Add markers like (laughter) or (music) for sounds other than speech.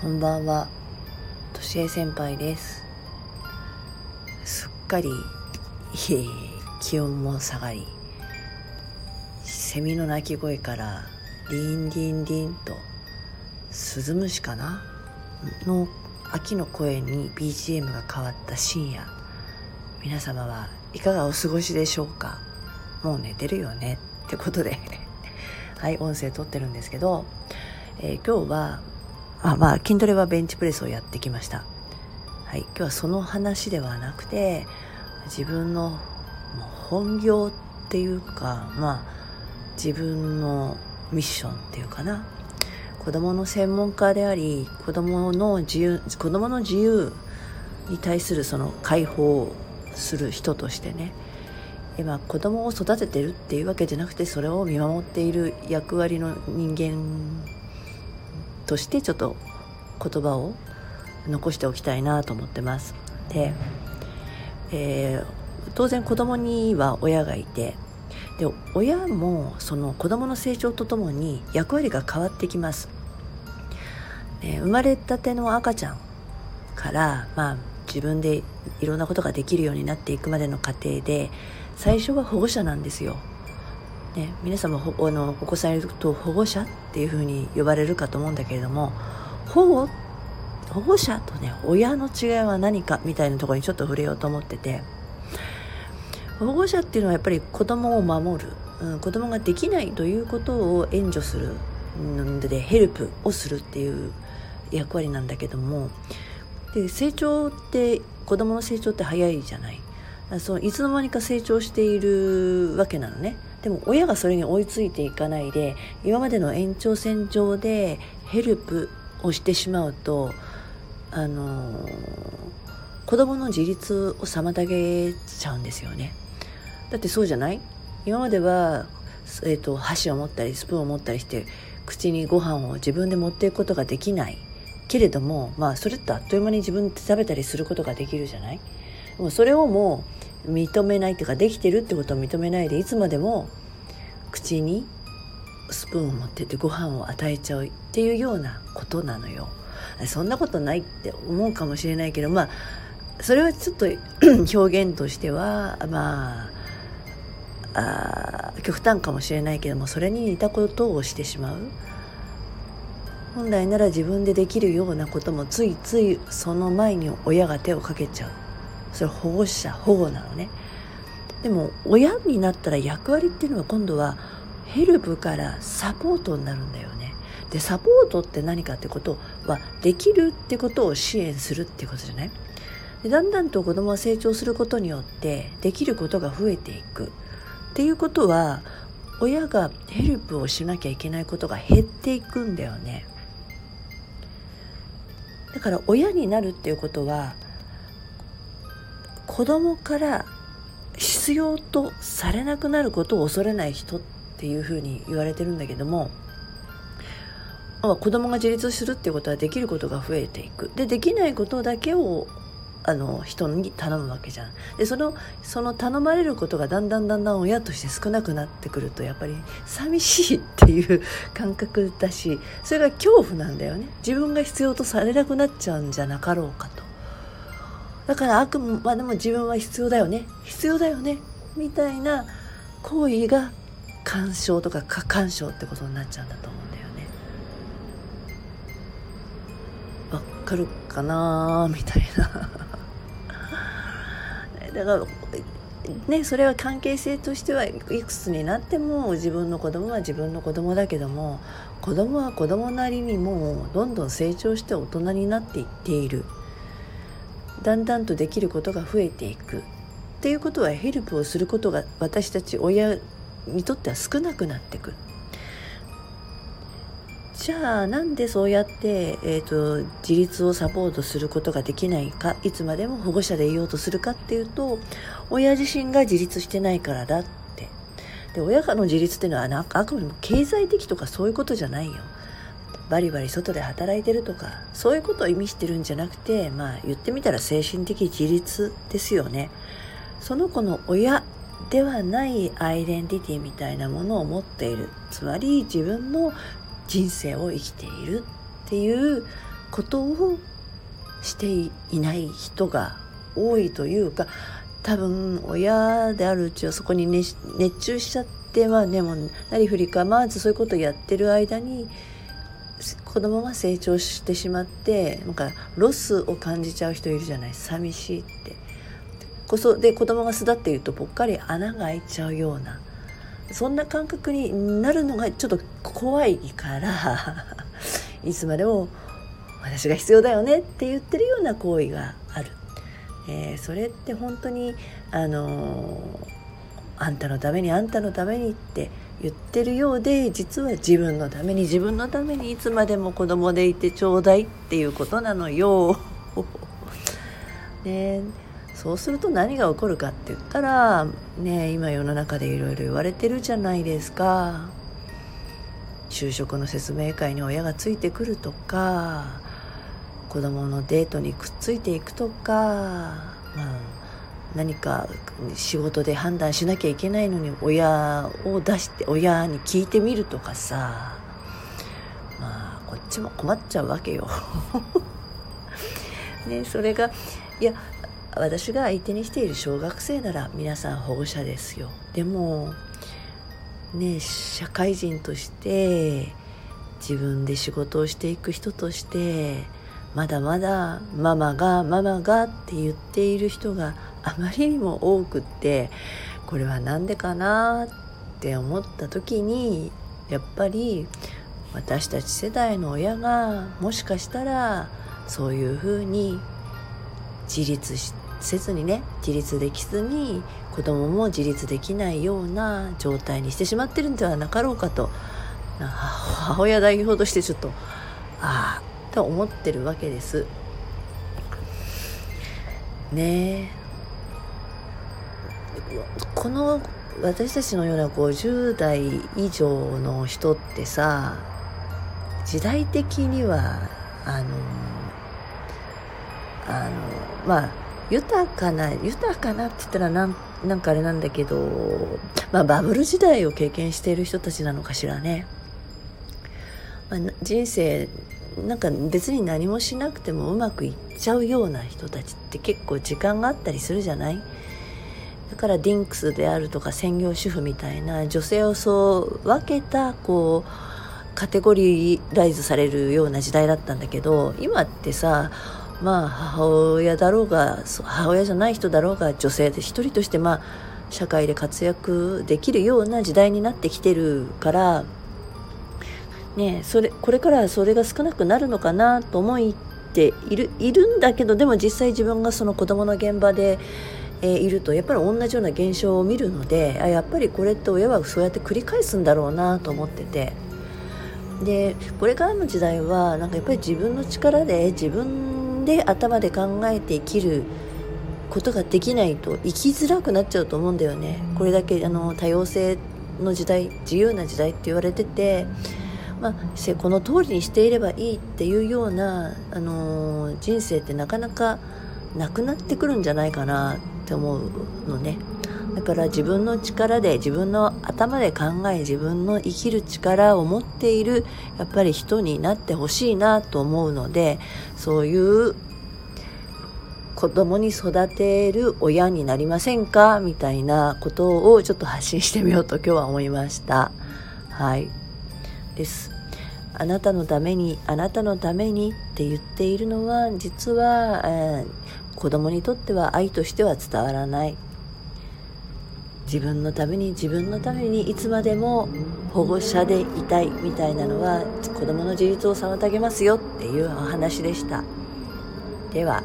こんばんは、としえ先輩です。すっかり、気温も下がり、セミの鳴き声から、リンリンリンと、スズムシかな？の秋の声に BGM が変わった深夜。皆様はいかがお過ごしでしょうか？もう寝てるよね？ってことで、はい、音声撮ってるんですけど、えー今日は、あまあ、筋トレはベンチプレスをやってきました。はい、今日はその話ではなくて、自分の本業っていうか、まあ、自分のミッションっていうかな。子供の専門家であり、子供の自由、子供の自由に対するその解放する人としてね、今子供を育ててるっていうわけじゃなくてそれを見守っている役割の人間としてちょっと言葉を残しておきたいなと思ってます。で、えー当然子供には親がいてで親もその子供の成長とともに役割が変わってきます、で生まれたての赤ちゃんから、まあ、自分でいろんなことができるようになっていくまでの過程で最初は保護者なんですよ。ね、皆さんもほあのお子さんいると保護者っていうふうに呼ばれるかと思うんだけれども保護保護者とね親の違いは何かみたいなところにちょっと触れようと思ってて保護者っていうのはやっぱり子供を守る、うん、子供ができないということを援助するのでヘルプをするっていう役割なんだけどもで成長って子供の成長って早いじゃない。そういつの間にか成長しているわけなのね。でも親がそれに追いついていかないで今までの延長線上でヘルプをしてしまうとあの子供の自立を妨げちゃうんですよね。だってそうじゃない？今までは、えー、と箸を持ったりスプーンを持ったりして口にご飯を自分で持っていくことができない。けれどもまあそれってあっという間に自分で食べたりすることができるじゃない？でもそれをもう認めないっていうかできてるってことを認めないでいつまでも口にスプーンを持ってってご飯を与えちゃうっていうようなことなのよ。そんなことないって思うかもしれないけどまあそれはちょっと表現としてはまああ極端かもしれないけどもそれに似たことをしてしまう。本来なら自分でできるようなこともついついその前に親が手をかけちゃう。それ保護者保護なのね。でも親になったら役割っていうのは今度はヘルプからサポートになるんだよね。でサポートって何かってことはできるってことを支援するってことじゃない？でだんだんと子供は成長することによってできることが増えていく。っていうことは親がヘルプをしなきゃいけないことが減っていくんだよね。だから親になるっていうことは子供から必要とされなくなることを恐れない人っていうふうに言われてるんだけども子供が自立するっていうことはできることが増えていく。でできないことだけをあの人に頼むわけじゃん。でそのその頼まれることがだんだんだんだん親として少なくなってくるとやっぱり寂しいっていう感覚だしそれが恐怖なんだよね。自分が必要とされなくなっちゃうんじゃなかろうかと。だからあくまでも自分は必要だよね。必要だよね。みたいな行為が干渉とか過干渉ってことになっちゃうんだと思うんだよね。わかるかな？みたいな。(laughs) だからねそれは関係性としてはいくつになっても自分の子供は自分の子供だけども子供は子供なりにもうどんどん成長して大人になっていっている。だんだんとできることが増えていく。っていうことはヘルプをすることが私たち親にとっては少なくなってく。るじゃあなんでそうやって、えー、と自立をサポートすることができないか？いつまでも保護者でいようとするかっていうと親自身が自立してないからだって。で親の自立っていうのはなんかあくまでも経済的とかそういうことじゃないよ。バリバリ外で働いてるとかそういうことを意味してるんじゃなくてまあ言ってみたら精神的自立ですよね。その子の親ではないアイデンティティみたいなものを持っている。つまり自分の人生を生きているっていうことをしていない人が多いというか多分親であるうちはそこに熱中しちゃってまあでもなりふり構わずそういうことをやってる間に子供が成長してしまってなんかロスを感じちゃう人いるじゃない？寂しいって。こそで子供が巣立っているとぽっかり穴が開いちゃうような。そんな感覚になるのがちょっと怖いから (laughs) いつまでも私が必要だよねって言ってるような行為がある、えー、それって本当にあのー、あんたのためにあんたのためにって言ってるようで実は自分のために自分のためにいつまでも子供でいてちょうだいっていうことなのよ。(laughs) ねそうすると何が起こるかって言ったらね今世の中でいろいろ言われてるじゃないですか就職の説明会に親がついてくるとか子供のデートにくっついていくとか、まあ、何か仕事で判断しなきゃいけないのに親を出して親に聞いてみるとかさまあこっちも困っちゃうわけよ。(laughs) ねそれがいや私が相手にしている小学生なら皆さん保護者ですよでもね社会人として自分で仕事をしていく人としてまだまだママがママがって言っている人があまりにも多くってこれは何でかなって思った時にやっぱり私たち世代の親がもしかしたらそういうふうに自立せずにね自立できずに子供も自立できないような状態にしてしまってるんではなかろうかと母親代表としてちょっとああと思ってるわけです。ねこの私たちのような50代以上の人ってさ時代的にはあのあのまあ豊かな豊かなって言ったらなんなんかあれなんだけど、まあ、バブル時代を経験している人たちなのかしらね、まあ、人生なんか別に何もしなくてもうまくいっちゃうような人たちって結構時間があったりするじゃない？だからディンクスであるとか専業主婦みたいな女性をそう分けたこうカテゴリーライズされるような時代だったんだけど今ってさまあ母親だろうが母親じゃない人だろうが女性で一人としてまあ社会で活躍できるような時代になってきてるからねそれこれからそれが少なくなるのかなと思っているいるんだけどでも実際自分がその子供の現場で、えー、いるとやっぱり同じような現象を見るのであやっぱりこれって親はそうやって繰り返すんだろうなと思ってて。でこれからの時代はなんかやっぱり自分の力で自分で頭で考えて生きることができないと生きづらくなっちゃうと思うんだよね。これだけあの多様性の時代自由な時代って言われててまあ、この通りにしていればいいっていうような、あの、人生ってなかなかなくなってくるんじゃないかな。って思うのねだから自分の力で自分の頭で考え自分の生きる力を持っているやっぱり人になってほしいなと思うのでそういう子供に育てる親になりませんか？みたいなことをちょっと発信してみようと今日は思いました。はい。ですあなたのためにあなたのためにって言っているのは実は、えー、子供にとっては愛としては伝わらない。自分のために自分のためにいつまでも保護者でいたいみたいなのは子供の自立を妨げますよっていうお話でした。では